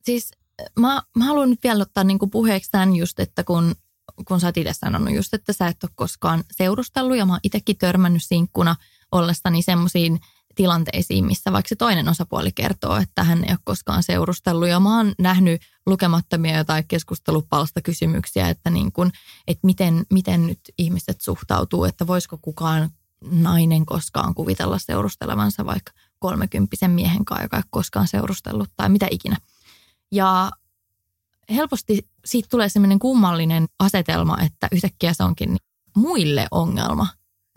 Siis mä, mä haluan nyt vielä ottaa niinku puheeksi tämän just, että kun, kun sä oot itse sanonut just, että sä et ole koskaan seurustellut ja mä oon itsekin törmännyt sinkkuna ollessani semmoisiin tilanteisiin, missä vaikka se toinen osapuoli kertoo, että hän ei ole koskaan seurustellut. Ja mä oon nähnyt lukemattomia jotain keskustelupalsta kysymyksiä, että, niin kun, että miten, miten nyt ihmiset suhtautuu, että voisiko kukaan nainen koskaan kuvitella seurustelevansa vaikka kolmekymppisen miehen kanssa, joka ei koskaan seurustellut tai mitä ikinä. Ja helposti siitä tulee sellainen kummallinen asetelma, että yhtäkkiä se onkin muille ongelma.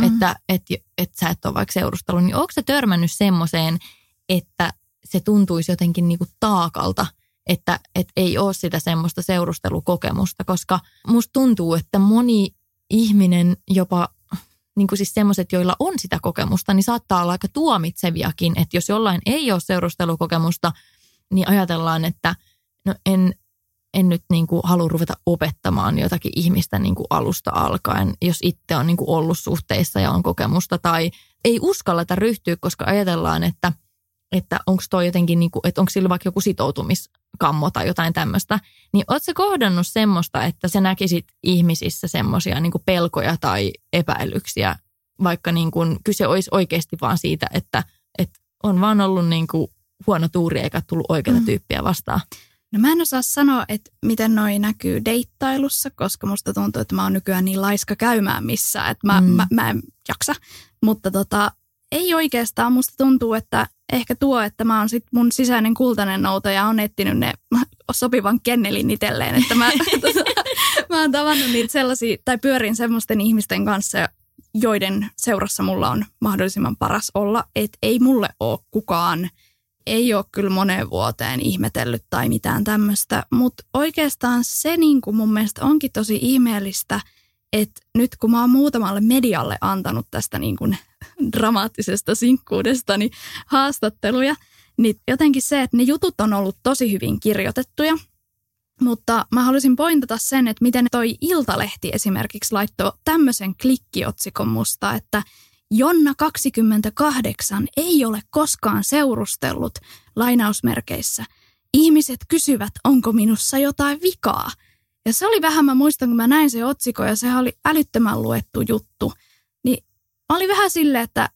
Mm. että et, et sä et ole vaikka seurustellut. Niin onko se törmännyt semmoiseen, että se tuntuisi jotenkin niinku taakalta, että et ei ole sitä semmoista seurustelukokemusta, koska musta tuntuu, että moni ihminen jopa niin kuin siis semmoiset, joilla on sitä kokemusta, niin saattaa olla aika tuomitseviakin, että jos jollain ei ole seurustelukokemusta, niin ajatellaan, että no en, en nyt niin kuin halua ruveta opettamaan jotakin ihmistä niin kuin alusta alkaen, jos itse on niin kuin ollut suhteissa ja on kokemusta tai ei uskalleta ryhtyä, koska ajatellaan, että, että onko toi jotenkin, niin kuin, että onko sillä vaikka joku sitoutumiskammo tai jotain tämmöistä. Niin ootko kohdannut semmoista, että sä näkisit ihmisissä semmoisia niin kuin pelkoja tai epäilyksiä, vaikka niin kuin kyse olisi oikeasti vaan siitä, että, että on vaan ollut niin kuin huono tuuri eikä tullut oikeita Mm. tyyppiä vastaan. No mä en osaa sanoa, että miten noi näkyy deittailussa, koska musta tuntuu, että mä oon nykyään niin laiska käymään missään, että mä, Mm. mä, mä en jaksa. Mutta tota, ei oikeastaan musta tuntuu, että ehkä tuo, että mä oon sit mun sisäinen kultainen noutaja on etsinyt ne [LAUGHS] sopivan kennelin itselleen, että mä, tota, [LAUGHS] [LAUGHS] mä oon tavannut niitä sellaisia, tai pyörin semmoisten ihmisten kanssa, joiden seurassa mulla on mahdollisimman paras olla, että ei mulle ole kukaan ei ole kyllä moneen vuoteen ihmetellyt tai mitään tämmöistä, mutta oikeastaan se niin kuin mun mielestä onkin tosi ihmeellistä, että nyt kun mä oon muutamalle medialle antanut tästä niin kuin dramaattisesta sinkkuudesta niin haastatteluja, niin jotenkin se, että ne jutut on ollut tosi hyvin kirjoitettuja, mutta mä haluaisin pointata sen, että miten toi Iltalehti esimerkiksi laittoi tämmöisen klikkiotsikon musta, että Jonna 28 ei ole koskaan seurustellut, lainausmerkeissä. Ihmiset kysyvät, onko minussa jotain vikaa. Ja se oli vähän, mä muistan, kun mä näin se otsikon ja sehän oli älyttömän luettu juttu. Niin mä olin vähän silleen, että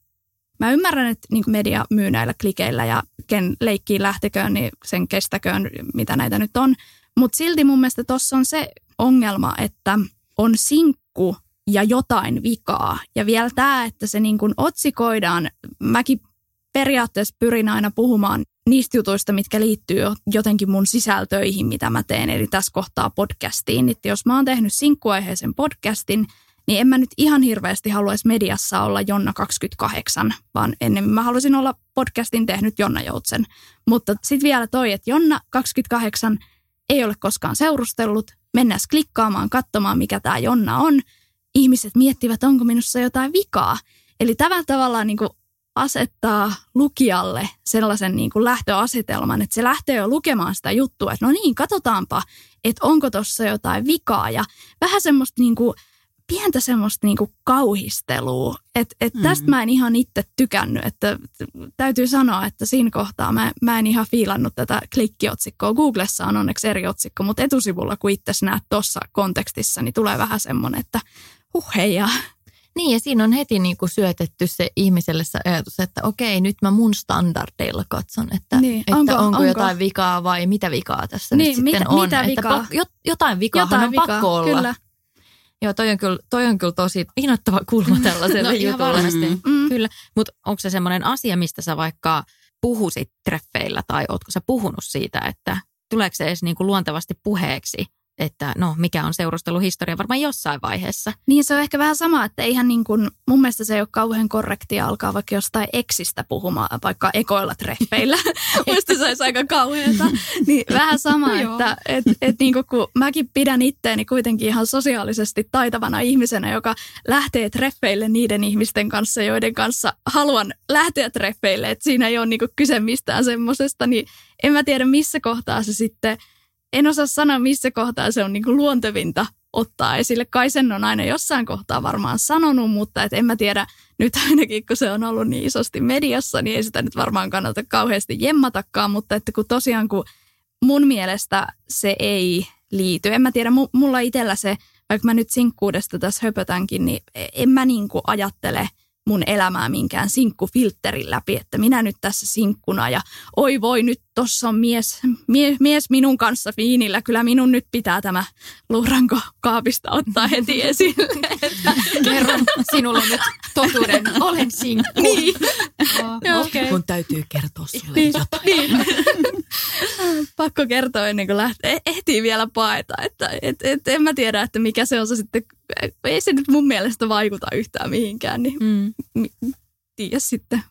mä ymmärrän, että niin media myy näillä klikeillä ja ken leikkiin lähteköön, niin sen kestäköön, mitä näitä nyt on. Mutta silti mun mielestä tuossa on se ongelma, että on sinkku ja jotain vikaa. Ja vielä tämä, että se niin kuin otsikoidaan, mäkin periaatteessa pyrin aina puhumaan niistä jutuista, mitkä liittyy jotenkin mun sisältöihin, mitä mä teen. Eli tässä kohtaa podcastiin. Että jos mä oon tehnyt sinkkuaiheisen podcastin, niin en mä nyt ihan hirveästi haluaisi mediassa olla Jonna 28, vaan ennemmin mä haluaisin olla podcastin tehnyt Jonna Joutsen. Mutta sitten vielä toi, että Jonna 28 ei ole koskaan seurustellut, mennään klikkaamaan, katsomaan mikä tämä Jonna on. Ihmiset miettivät, onko minussa jotain vikaa. Eli tällä tavalla niin kuin asettaa lukijalle sellaisen niin kuin lähtöasetelman, että se lähtee jo lukemaan sitä juttua, että no niin, katsotaanpa, että onko tuossa jotain vikaa. Ja vähän semmoista niin kuin, pientä semmoista niinku kauhistelua. Että et tästä mm. mä en ihan itse tykännyt, että täytyy sanoa, että siinä kohtaa mä, mä en ihan fiilannut tätä klikkiotsikkoa. Googlessa on onneksi eri otsikko, mutta etusivulla kun itse näet tuossa kontekstissa, niin tulee vähän semmoinen, että huh heija. Niin ja siinä on heti niinku syötetty se ihmiselle se ajatus, että okei nyt mä mun standardeilla katson, että, niin. että onko, onko, onko jotain vikaa vai mitä vikaa tässä niin, nyt mitä, sitten on. Mitä että vikaa? Pak, jotain vikaa jotain on vikaa, pakko olla. Kyllä. Joo, toi on kyllä, toi on kyllä tosi innoittava kulma [LAUGHS] tällaiselle no, jutulle. varmasti. Mm. Kyllä, mutta onko se semmoinen asia, mistä sä vaikka puhusit treffeillä tai ootko sä puhunut siitä, että tuleeko se edes niin kuin luontevasti puheeksi, että no mikä on seurusteluhistoria varmaan jossain vaiheessa. Niin se on ehkä vähän sama, että eihän niin kuin, mun mielestä se ei ole kauhean korrektia alkaa vaikka jostain eksistä puhumaan, vaikka ekoilla treffeillä. [LAUGHS] Muista se olisi aika kauheata. Niin vähän sama, että et, et niin kuin, kun mäkin pidän itteeni kuitenkin ihan sosiaalisesti taitavana ihmisenä, joka lähtee treffeille niiden ihmisten kanssa, joiden kanssa haluan lähteä treffeille. Että siinä ei ole niin kuin kyse mistään semmoisesta, niin en mä tiedä missä kohtaa se sitten – en osaa sanoa, missä kohtaa se on niin kuin luontevinta ottaa esille. Kai sen on aina jossain kohtaa varmaan sanonut, mutta et en mä tiedä, nyt ainakin kun se on ollut niin isosti mediassa, niin ei sitä nyt varmaan kannata kauheasti jemmatakaan, mutta että kun tosiaan kun mun mielestä se ei liity. En mä tiedä, mulla itsellä se, vaikka mä nyt sinkkuudesta tässä höpötänkin, niin en mä niin kuin ajattele – mun elämää minkään sinkkufilterin läpi, että minä nyt tässä sinkkuna ja oi voi nyt tossa on mies, mie, mies minun kanssa fiinillä, kyllä minun nyt pitää tämä luuranko kaapista ottaa heti [LAUGHS] esille. Kerron sinulle nyt totuuden, olen sinkku. Niin. Oh, okay. Mun täytyy kertoa sulle niin, jotain. Niin. [LAUGHS] Pakko kertoa ennen kuin lähtee. Ehtii vielä paeta. Että, et, et, en mä tiedä, että mikä se on se sitten. Ei se nyt mun mielestä vaikuta yhtään mihinkään. Niin mm. tiedä sitten,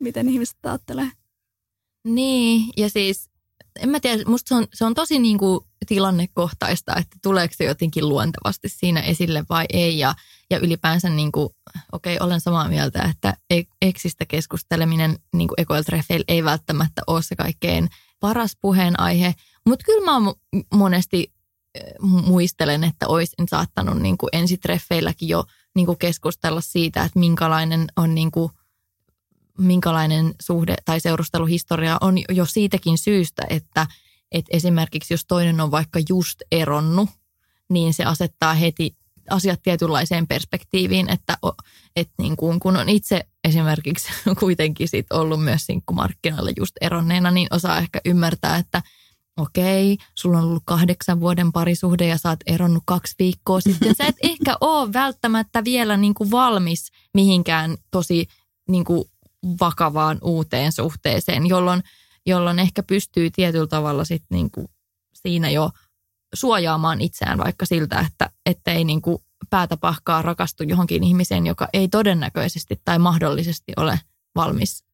miten ihmiset ajattelee. Niin, ja siis en mä tiedä, musta se on, se on tosi niin kuin tilannekohtaista, että tuleeko se jotenkin luontevasti siinä esille vai ei. Ja, ja ylipäänsä, niin kuin, okei, okay, olen samaa mieltä, että eksistä keskusteleminen niin ekoiltreffeillä ei välttämättä ole se kaikkein paras puheenaihe. Mutta kyllä mä monesti muistelen, että olisin saattanut niin kuin ensitreffeilläkin jo niin kuin keskustella siitä, että minkälainen on niin kuin, minkälainen suhde tai seurusteluhistoria on jo siitäkin syystä, että, että esimerkiksi jos toinen on vaikka just eronnut, niin se asettaa heti asiat tietynlaiseen perspektiiviin, että, että niin kuin, kun on itse esimerkiksi [LAUGHS] kuitenkin sit ollut myös sinkkumarkkinoilla just eronneena, niin osaa ehkä ymmärtää, että okei, sulla on ollut kahdeksan vuoden parisuhde ja sä oot eronnut kaksi viikkoa sitten. Sä et [LAUGHS] ehkä ole välttämättä vielä niin kuin valmis mihinkään tosi niin kuin vakavaan uuteen suhteeseen, jolloin, jolloin ehkä pystyy tietyllä tavalla sit niin kuin siinä jo suojaamaan itseään vaikka siltä, että, että ei niin kuin päätä pahkaa rakastu johonkin ihmiseen, joka ei todennäköisesti tai mahdollisesti ole valmis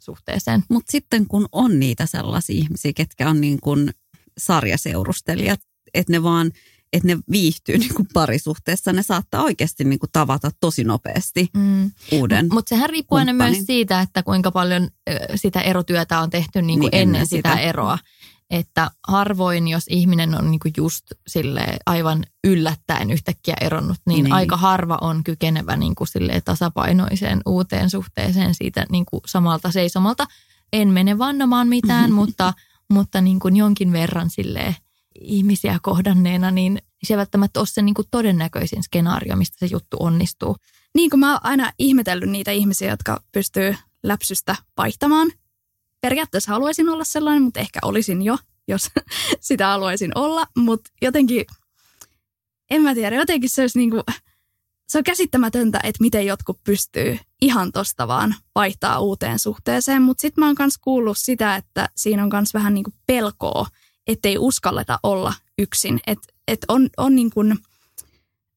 suhteeseen. Mutta sitten kun on niitä sellaisia ihmisiä, ketkä on niin kuin sarjaseurustelijat, että ne vaan että ne viihtyy [LAUGHS] niin kuin parisuhteessa, ne saattaa oikeasti niin kuin tavata tosi nopeasti mm. uuden Mutta sehän riippuu aina myös siitä, että kuinka paljon sitä erotyötä on tehty niin kuin niin ennen, ennen sitä, sitä eroa. Että harvoin, jos ihminen on niin kuin just sille aivan yllättäen yhtäkkiä eronnut, niin, niin. aika harva on kykenevä niin kuin tasapainoiseen uuteen suhteeseen siitä niin kuin samalta seisomalta. En mene vannomaan mitään, [LAUGHS] mutta, mutta niin kuin jonkin verran silleen ihmisiä kohdanneena, niin se ei välttämättä ole se niin kuin todennäköisin skenaario, mistä se juttu onnistuu. Niin kuin mä oon aina ihmetellyt niitä ihmisiä, jotka pystyy läpsystä vaihtamaan. Periaatteessa haluaisin olla sellainen, mutta ehkä olisin jo, jos [LAUGHS] sitä haluaisin olla. Mutta jotenkin, en mä tiedä, jotenkin se olisi niin kuin, se on käsittämätöntä, että miten jotkut pystyy ihan tosta vaan vaihtaa uuteen suhteeseen. Mutta sitten mä oon myös kuullut sitä, että siinä on myös vähän niin kuin pelkoa, ettei uskalleta olla yksin. Että et on, on niin kuin,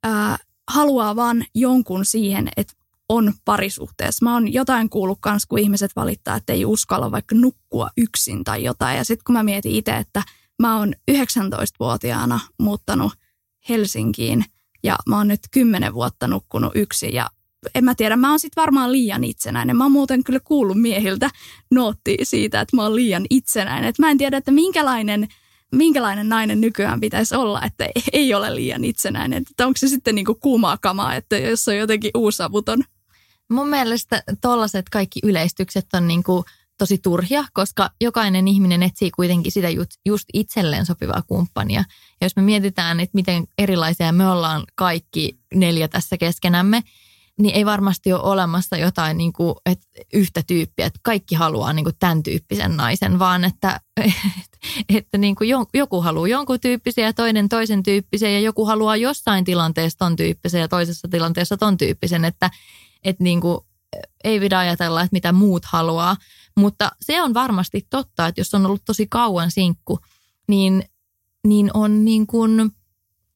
ää, haluaa vaan jonkun siihen, että on parisuhteessa. Mä oon jotain kuullut kans, kun ihmiset valittaa, että ei uskalla vaikka nukkua yksin tai jotain. Ja sitten kun mä mietin itse, että mä oon 19-vuotiaana muuttanut Helsinkiin ja mä oon nyt 10 vuotta nukkunut yksin ja en mä tiedä, mä oon sit varmaan liian itsenäinen. Mä oon muuten kyllä kuullut miehiltä nootti siitä, että mä oon liian itsenäinen. Et mä en tiedä, että minkälainen, minkälainen nainen nykyään pitäisi olla, että ei ole liian itsenäinen. Että onko se sitten niinku kuumaa kamaa, että jos on jotenkin uusavuton. Mun mielestä tollaset kaikki yleistykset on niinku tosi turhia, koska jokainen ihminen etsii kuitenkin sitä just, just itselleen sopivaa kumppania. Ja jos me mietitään, että miten erilaisia me ollaan kaikki neljä tässä keskenämme, niin ei varmasti ole olemassa jotain niin kuin, että yhtä tyyppiä, että kaikki haluaa niin kuin tämän tyyppisen naisen, vaan että, että, että niin kuin joku haluaa jonkun tyyppisiä ja toinen toisen tyyppisiä ja joku haluaa jossain tilanteessa ton tyyppisen ja toisessa tilanteessa ton tyyppisen, että, että niin kuin, ei pidä ajatella, että mitä muut haluaa, mutta se on varmasti totta, että jos on ollut tosi kauan sinkku, niin, niin on niin kuin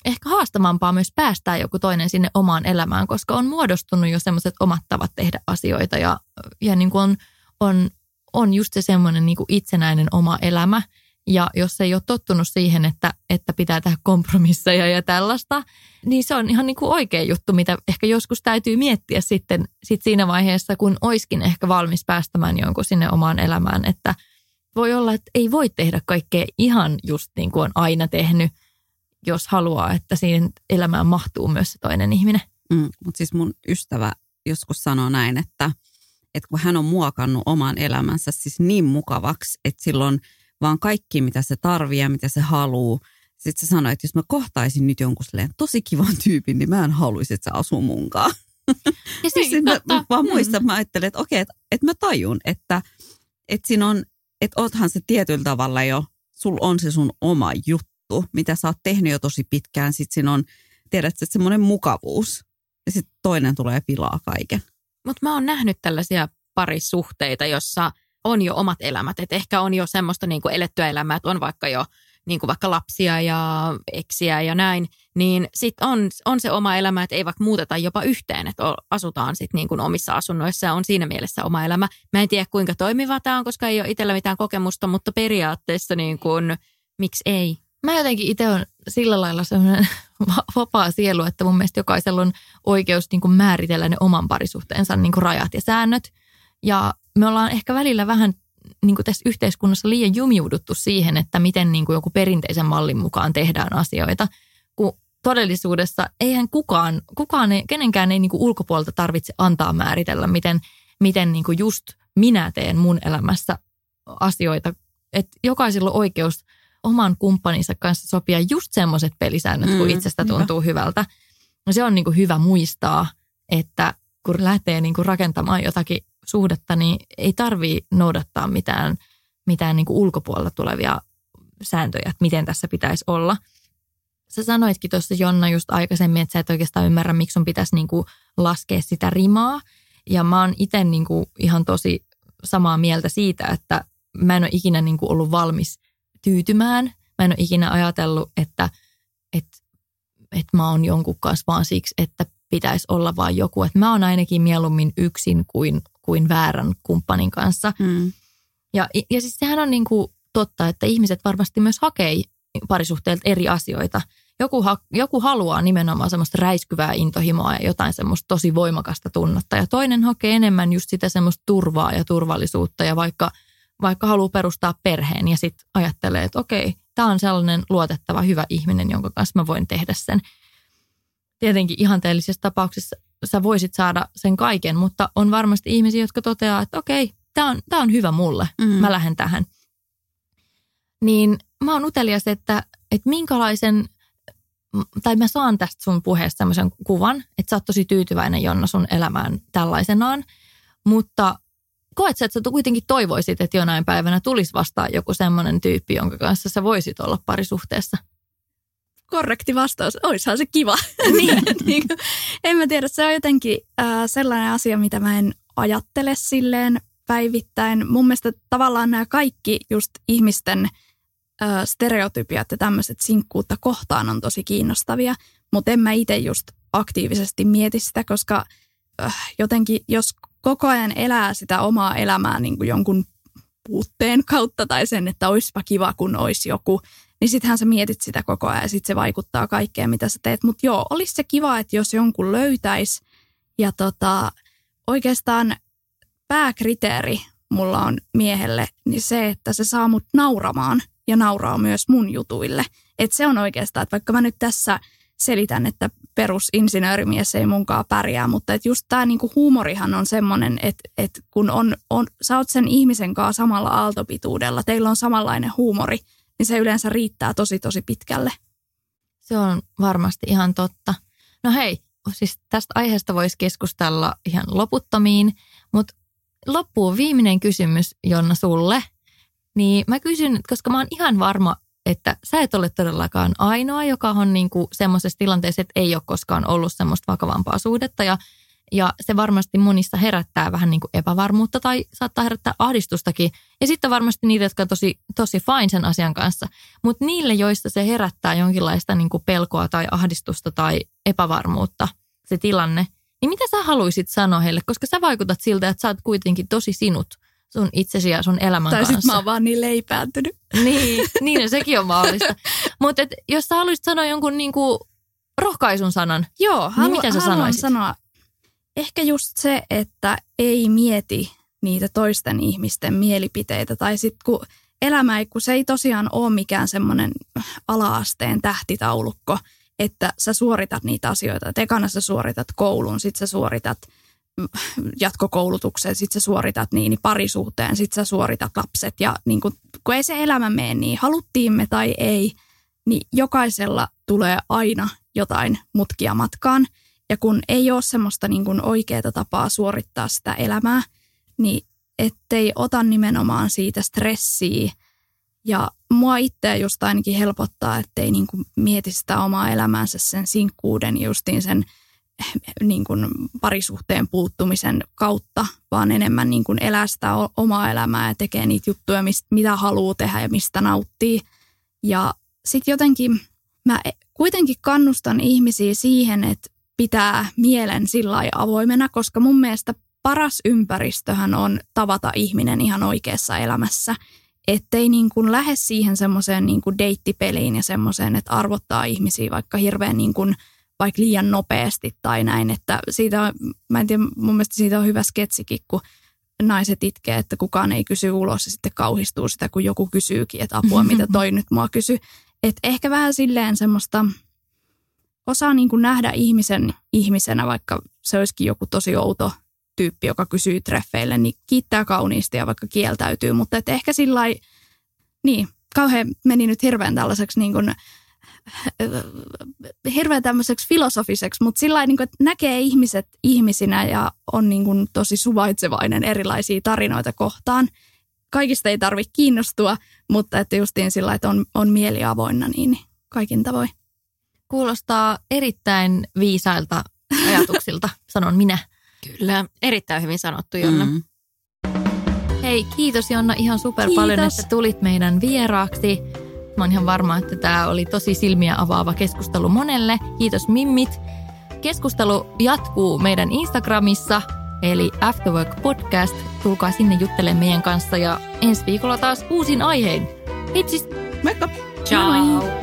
ehkä haastavampaa myös päästää joku toinen sinne omaan elämään, koska on muodostunut jo semmoiset omat tavat tehdä asioita ja, ja niin kuin on, on, on just se semmoinen niin kuin itsenäinen oma elämä. Ja jos ei ole tottunut siihen, että, että pitää tehdä kompromisseja ja tällaista, niin se on ihan niin kuin oikea juttu, mitä ehkä joskus täytyy miettiä sitten sit siinä vaiheessa, kun oiskin ehkä valmis päästämään jonkun sinne omaan elämään. Että voi olla, että ei voi tehdä kaikkea ihan just niin kuin on aina tehnyt, jos haluaa, että siihen elämään mahtuu myös se toinen ihminen. Mm, mutta siis mun ystävä joskus sanoo näin, että, että kun hän on muokannut oman elämänsä siis niin mukavaksi, että silloin vaan kaikki, mitä se tarvii ja mitä se haluaa, sitten se sanoi, että jos mä kohtaisin nyt jonkun tosi kivan tyypin, niin mä en haluaisi, että se asuu munkaan. Ja siis, [LAUGHS] sitten mä, vaan muistan, että mä ajattelen, että okei, että, että mä tajun, että, että siinä on, että oothan se tietyllä tavalla jo, sul on se sun oma juttu, mitä sä oot tehnyt jo tosi pitkään. Sitten siinä on, tiedät, että semmoinen mukavuus. Ja sitten toinen tulee pilaa kaiken. Mutta mä oon nähnyt tällaisia parisuhteita, jossa on jo omat elämät. Että ehkä on jo semmoista niin kuin elettyä elämää, että on vaikka jo niin kuin vaikka lapsia ja eksiä ja näin, niin sitten on, on se oma elämä, että ei vaikka muuteta jopa yhteen, että asutaan sitten niin kuin omissa asunnoissa ja on siinä mielessä oma elämä. Mä en tiedä kuinka toimiva tämä on, koska ei ole itsellä mitään kokemusta, mutta periaatteessa niin kuin, miksi ei? Mä jotenkin itse on sillä lailla sellainen [LAUGHS] vapaa sielu, että mun mielestä jokaisella on oikeus niin kuin määritellä ne oman parisuhteensa niin kuin rajat ja säännöt. Ja me ollaan ehkä välillä vähän niin kuin tässä yhteiskunnassa liian jumiuduttu siihen, että miten niin kuin joku perinteisen mallin mukaan tehdään asioita, kun todellisuudessa eihän kukaan, kukaan ei, kenenkään ei niin kuin ulkopuolelta tarvitse antaa määritellä, miten, miten niin kuin just minä teen mun elämässä asioita. Että jokaisella on oikeus oman kumppaninsa kanssa sopia just semmoiset pelisäännöt, kun mm, itsestä tuntuu hyvä. hyvältä. No se on niin kuin hyvä muistaa, että kun lähtee niin kuin rakentamaan jotakin suhdetta, niin ei tarvii noudattaa mitään, mitään niin kuin ulkopuolella tulevia sääntöjä, että miten tässä pitäisi olla. Sä sanoitkin tuossa Jonna just aikaisemmin, että sä et oikeastaan ymmärrä, miksi sun pitäisi niin kuin laskea sitä rimaa. Ja mä oon itse niin kuin ihan tosi samaa mieltä siitä, että mä en ole ikinä niin kuin ollut valmis tyytymään. Mä en ole ikinä ajatellut, että, että, että mä oon jonkun kanssa vaan siksi, että pitäisi olla vain joku. Että mä oon ainakin mieluummin yksin kuin kuin väärän kumppanin kanssa. Mm. Ja, ja siis sehän on niin kuin totta, että ihmiset varmasti myös hakee parisuhteilta eri asioita. Joku, ha, joku haluaa nimenomaan semmoista räiskyvää intohimoa ja jotain semmoista tosi voimakasta tunnetta. Ja toinen hakee enemmän just sitä semmoista turvaa ja turvallisuutta ja vaikka, vaikka haluaa perustaa perheen ja sitten ajattelee, että okei, tämä on sellainen luotettava hyvä ihminen, jonka kanssa mä voin tehdä sen. Tietenkin ihanteellisessa tapauksessa sä voisit saada sen kaiken, mutta on varmasti ihmisiä, jotka toteaa, että okei, tämä on, tää on hyvä mulle, mm. mä lähden tähän. Niin mä oon utelias, että, että minkälaisen, tai mä saan tästä sun puheesta semmoisen kuvan, että sä oot tosi tyytyväinen Jonna sun elämään tällaisenaan, mutta koet sä, että sä kuitenkin toivoisit, että jonain päivänä tulisi vastaan joku semmoinen tyyppi, jonka kanssa sä voisit olla parisuhteessa? Korrekti vastaus. Oishan se kiva. [LAUGHS] niin, niin, en mä tiedä, se on jotenkin äh, sellainen asia, mitä mä en ajattele silleen päivittäin. Mun mielestä tavallaan nämä kaikki just ihmisten äh, stereotypiat ja tämmöiset sinkkuutta kohtaan on tosi kiinnostavia, mutta en mä itse just aktiivisesti mieti sitä, koska äh, jotenkin jos koko ajan elää sitä omaa elämää niin kuin jonkun puutteen kautta tai sen, että olisipa kiva, kun olisi joku, niin sittenhän sä mietit sitä koko ajan ja sitten se vaikuttaa kaikkeen, mitä sä teet. Mutta joo, olisi se kiva, että jos jonkun löytäisi ja tota, oikeastaan pääkriteeri mulla on miehelle, niin se, että se saa mut nauramaan ja nauraa myös mun jutuille. Että se on oikeastaan, että vaikka mä nyt tässä selitän, että perusinsinöörimies ei munkaan pärjää, mutta että just tämä niinku huumorihan on semmoinen, että, että kun on, on, sä oot sen ihmisen kanssa samalla aaltopituudella, teillä on samanlainen huumori, niin se yleensä riittää tosi tosi pitkälle. Se on varmasti ihan totta. No hei, siis tästä aiheesta voisi keskustella ihan loputtomiin, mutta loppuun viimeinen kysymys Jonna sulle. Niin mä kysyn, koska mä oon ihan varma, että sä et ole todellakaan ainoa, joka on niin kuin semmoisessa tilanteessa, että ei ole koskaan ollut semmoista vakavampaa suhdetta ja ja se varmasti monissa herättää vähän niin kuin epävarmuutta tai saattaa herättää ahdistustakin. Ja sitten varmasti niitä, jotka on tosi, tosi fine sen asian kanssa. Mutta niille, joista se herättää jonkinlaista niin kuin pelkoa tai ahdistusta tai epävarmuutta, se tilanne, niin mitä sä haluaisit sanoa heille? Koska sä vaikutat siltä, että sä oot kuitenkin tosi sinut sun itsesi ja sun elämän tai kanssa. Tai sitten mä oon vaan niin leipääntynyt. [LAUGHS] Niin, niin no, sekin on mahdollista. [LAUGHS] Mutta jos sä haluaisit sanoa jonkun niinku rohkaisun sanan, Joo, halu, niin mitä sä haluan sanoisit? sanoa ehkä just se, että ei mieti niitä toisten ihmisten mielipiteitä. Tai sitten kun elämä ei, kun se ei tosiaan ole mikään semmoinen alaasteen tähtitaulukko, että sä suoritat niitä asioita. Et ekana sä suoritat koulun, sitten sä suoritat jatkokoulutukseen, sitten sä suoritat niin, niin parisuhteen, sitten sä suoritat lapset. Ja niin kun, kun ei se elämä mene niin, haluttiin me tai ei, niin jokaisella tulee aina jotain mutkia matkaan – ja kun ei ole semmoista niin kuin oikeaa tapaa suorittaa sitä elämää, niin ettei ota nimenomaan siitä stressiä. Ja mua itseä just ainakin helpottaa, ettei niin kuin mieti sitä omaa elämäänsä sen sinkkuuden justiin sen niin kuin parisuhteen puuttumisen kautta, vaan enemmän niin kuin elää sitä omaa elämää ja tekee niitä juttuja, mistä, mitä haluaa tehdä ja mistä nauttii. Ja sitten jotenkin mä kuitenkin kannustan ihmisiä siihen, että pitää mielen sillä avoimena, koska mun mielestä paras ympäristöhän on tavata ihminen ihan oikeassa elämässä. Ettei niin kuin lähde siihen semmoiseen niin kuin deittipeliin ja semmoiseen, että arvottaa ihmisiä vaikka hirveän niin kuin, vaikka liian nopeasti tai näin. Että siitä mä en tiedä, mun mielestä siitä on hyvä sketsikin, kun naiset itkee, että kukaan ei kysy ulos ja sitten kauhistuu sitä, kun joku kysyykin, että apua, mitä toi nyt mua kysy. Että ehkä vähän silleen semmoista osaa niin kuin nähdä ihmisen ihmisenä, vaikka se olisikin joku tosi outo tyyppi, joka kysyy treffeille, niin kiittää kauniisti ja vaikka kieltäytyy, mutta että ehkä sillä niin, kauhean meni nyt hirveän tällaiseksi niin kuin, hirveän tämmöiseksi filosofiseksi, mutta sillä niin kuin, että näkee ihmiset ihmisinä ja on niin kuin tosi suvaitsevainen erilaisia tarinoita kohtaan. Kaikista ei tarvitse kiinnostua, mutta että justiin sillä että on, on mieli avoinna, niin kaikin tavoin. Kuulostaa erittäin viisailta ajatuksilta, [LAUGHS] sanon minä. Kyllä, erittäin hyvin sanottu Jonna. Mm. Hei, kiitos Jonna ihan super kiitos. paljon, että tulit meidän vieraaksi. Mä oon ihan varma, että tämä oli tosi silmiä avaava keskustelu monelle. Kiitos Mimmit. Keskustelu jatkuu meidän Instagramissa, eli Afterwork Podcast. Tulkaa sinne juttelemaan meidän kanssa ja ensi viikolla taas uusin aihein. Heipsis! Moikka! Ciao! Moi.